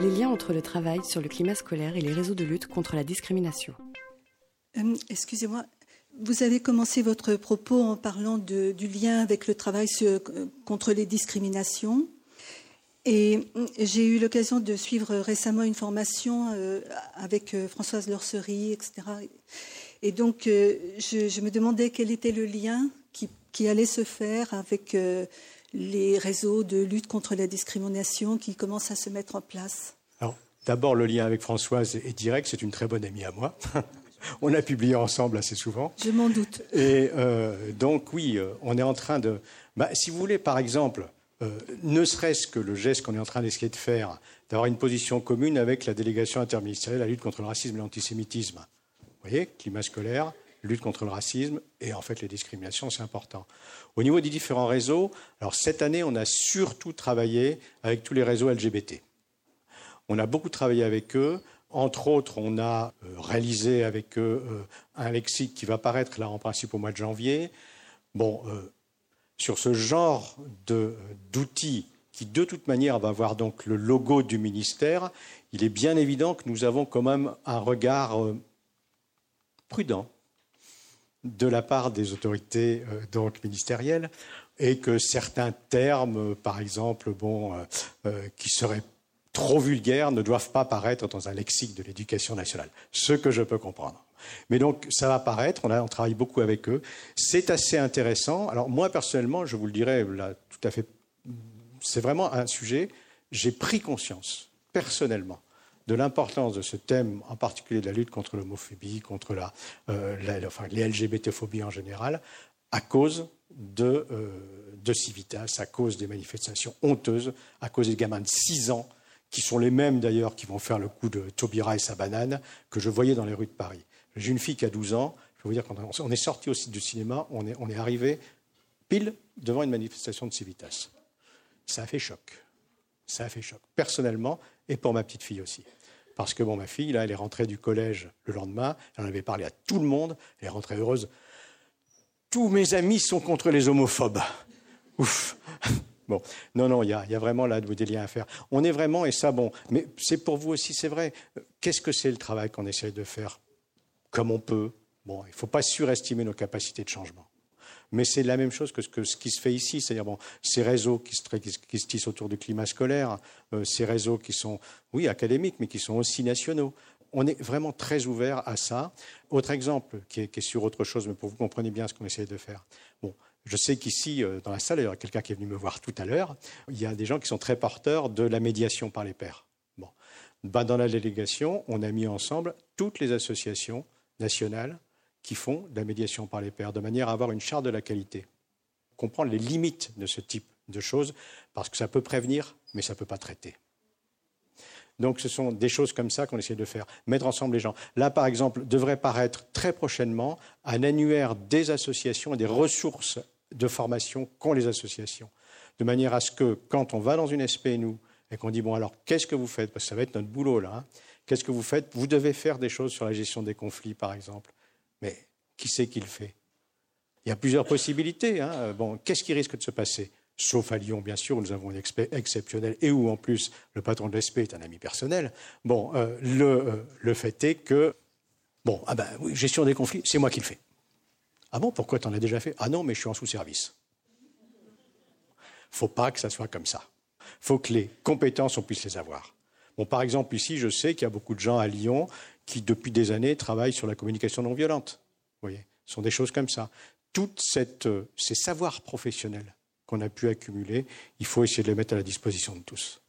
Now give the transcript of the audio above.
Les liens entre le travail sur le climat scolaire et les réseaux de lutte contre la discrimination. Euh, excusez-moi, vous avez commencé votre propos en parlant du lien avec le travail contre les discriminations. Et j'ai eu l'occasion de suivre récemment une formation euh, avec euh, Françoise Lorcerie, etc. Et donc, euh, je, me demandais quel était le lien qui, allait se faire avec les réseaux de lutte contre la discrimination qui commencent à se mettre en place. Alors, d'abord, le lien avec Françoise est direct. C'est une très bonne amie à moi. on a publié ensemble assez souvent. Je m'en doute. Et donc, oui, on est en train de. Bah, si vous voulez, par exemple, euh, ne serait-ce que le geste qu'on est en train d'essayer de faire, d'avoir une position commune avec la délégation interministérielle à la lutte contre le racisme et l'antisémitisme. Vous voyez, climat scolaire, lutte contre le racisme et en fait les discriminations, c'est important. Au niveau des différents réseaux, alors cette année, on a surtout travaillé avec tous les réseaux LGBT. On a beaucoup travaillé avec eux. Entre autres, on a euh, réalisé avec eux euh, un lexique qui va paraître là en principe au mois de janvier. Bon, sur ce genre d'outils qui de toute manière va avoir donc le logo du ministère, il est bien évident que nous avons quand même un regard euh, prudent de la part des autorités euh, donc ministérielles et que certains termes, par exemple, bon, euh, qui seraient trop vulgaires, ne doivent pas paraître dans un lexique de l'éducation nationale. Ce que je peux comprendre. Mais donc, ça va apparaître, on, travaille beaucoup avec eux. C'est assez intéressant. Alors, moi, personnellement, je vous le dirais là, tout à fait, c'est vraiment un sujet, j'ai pris conscience, personnellement, de l'importance de ce thème, en particulier de la lutte contre l'homophobie, contre la, euh, LGBT-phobies en général, à cause de, euh, Civitas, à cause des manifestations honteuses, à cause des gamins de 6 ans, qui sont les mêmes d'ailleurs qui vont faire le coup de Taubira et sa banane, que je voyais dans les rues de Paris. J'ai une fille qui a 12 ans. Je peux vous dire, quand on est sorti au site du cinéma, on est, on est arrivé pile devant une manifestation de Civitas. Ça a fait choc. Ça a fait choc. Personnellement, et pour ma petite fille aussi. Parce que bon, ma fille, là, elle est rentrée du collège le lendemain, elle en avait parlé à tout le monde, elle est rentrée heureuse. Tous mes amis sont contre les homophobes. Ouf. Bon, non, non, il y, y a, vraiment là des liens à faire. On est vraiment, et ça, bon, mais c'est pour vous aussi, c'est vrai. Qu'est-ce que c'est le travail qu'on essaye de faire? Comme on peut. Bon, il ne faut pas surestimer nos capacités de changement. Mais c'est la même chose que ce, qui se fait ici, c'est-à-dire ces réseaux qui se, tissent autour du climat scolaire, euh, ces réseaux qui sont, oui, académiques, mais qui sont aussi nationaux. On est vraiment très ouvert à ça. Autre exemple, qui est, sur autre chose, mais pour que vous compreniez bien ce qu'on essaie de faire. Bon, je sais qu'ici, euh, dans la salle, il y a quelqu'un qui est venu me voir tout à l'heure, il y a des gens qui sont très porteurs de la médiation par les pairs. Bon. Ben, dans la délégation, on a mis ensemble toutes les associations nationales qui font de la médiation par les pairs, de manière à avoir une charte de la qualité. Comprendre les limites de ce type de choses, parce que ça peut prévenir, mais ça ne peut pas traiter. Donc ce sont des choses comme ça qu'on essaie de faire, mettre ensemble les gens. Là, par exemple, devrait paraître très prochainement un annuaire des associations et des ressources de formation qu'ont les associations, de manière à ce que quand on va dans une SPNU et qu'on dit, bon alors, qu'est-ce que vous faites? Parce que ça va être notre boulot là. Hein. Qu'est-ce que vous faites? Vous devez faire des choses sur la gestion des conflits, par exemple. Mais qui c'est qui le fait? Il y a plusieurs possibilités. Hein. Bon, qu'est-ce qui risque de se passer? Sauf à Lyon, bien sûr, où nous avons un expert exceptionnel et où, en plus, le patron de l'ESP est un ami personnel. Bon, euh, le, euh, le, fait est que, bon, ah ben gestion des conflits, c'est moi qui le fais. Ah bon, pourquoi tu en as déjà fait? Ah non, mais je suis en sous-service. Faut pas que ça soit comme ça. Faut que les compétences, on puisse les avoir par exemple, ici, je sais qu'il y a beaucoup de gens à Lyon qui, depuis des années, travaillent sur la communication non violente. Ce sont des choses comme ça. Tous euh, ces savoirs professionnels qu'on a pu accumuler, il faut essayer de les mettre à la disposition de tous.